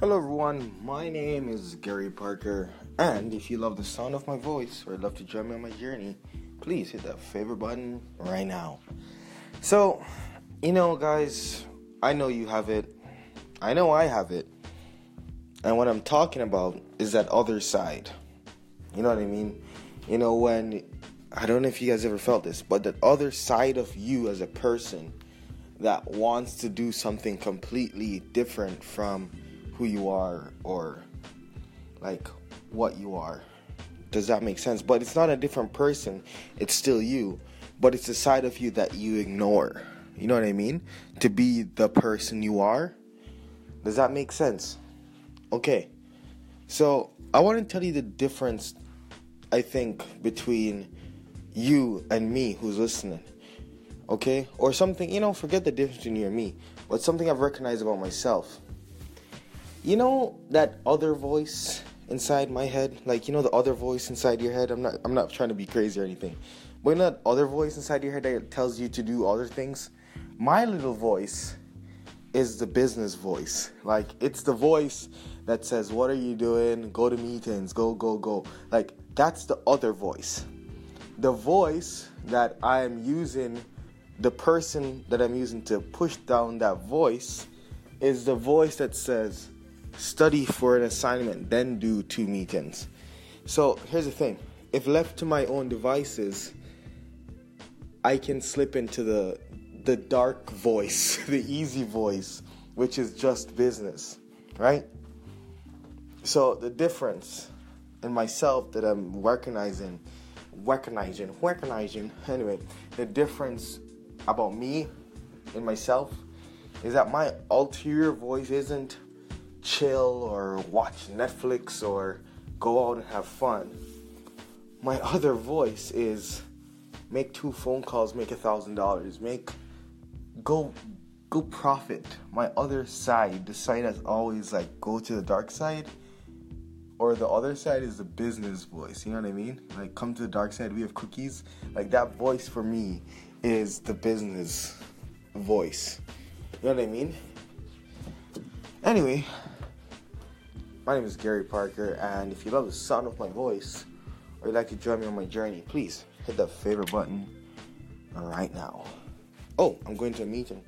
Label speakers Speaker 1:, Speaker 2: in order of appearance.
Speaker 1: Hello, everyone. My name is Gary Parker, and if you love the sound of my voice or love to join me on my journey, please hit that favorite button right now. So, you know, guys, I know you have it. I know I have it. And what I'm talking about is that other side. You know what I mean? You know, when I don't know if you guys ever felt this, but that other side of you as a person that wants to do something completely different from who you are or like what you are. Does that make sense? But it's not a different person, it's still you, but it's a side of you that you ignore. You know what I mean? To be the person you are. Does that make sense? Okay. So, I want to tell you the difference I think between you and me who's listening. Okay? Or something, you know, forget the difference between you and me, but something I've recognized about myself. You know that other voice inside my head? Like you know the other voice inside your head? I'm not I'm not trying to be crazy or anything. But that other voice inside your head that tells you to do other things? My little voice is the business voice. Like it's the voice that says, What are you doing? Go to meetings, go, go, go. Like that's the other voice. The voice that I am using, the person that I'm using to push down that voice is the voice that says, study for an assignment, then do two meetings. So here's the thing if left to my own devices, I can slip into the the dark voice, the easy voice, which is just business, right? So the difference in myself that I'm recognizing, recognizing, recognizing, anyway, the difference about me in myself is that my ulterior voice isn't chill or watch Netflix or go out and have fun. My other voice is make two phone calls, make a thousand dollars, make go go profit. My other side, the side that's always like go to the dark side, or the other side is the business voice. You know what I mean? Like come to the dark side, we have cookies. Like that voice for me is the business voice. You know what I mean? Anyway, my name is Gary Parker, and if you love the sound of my voice or you'd like to join me on my journey, please hit that favorite button right now. Oh, I'm going to a meeting.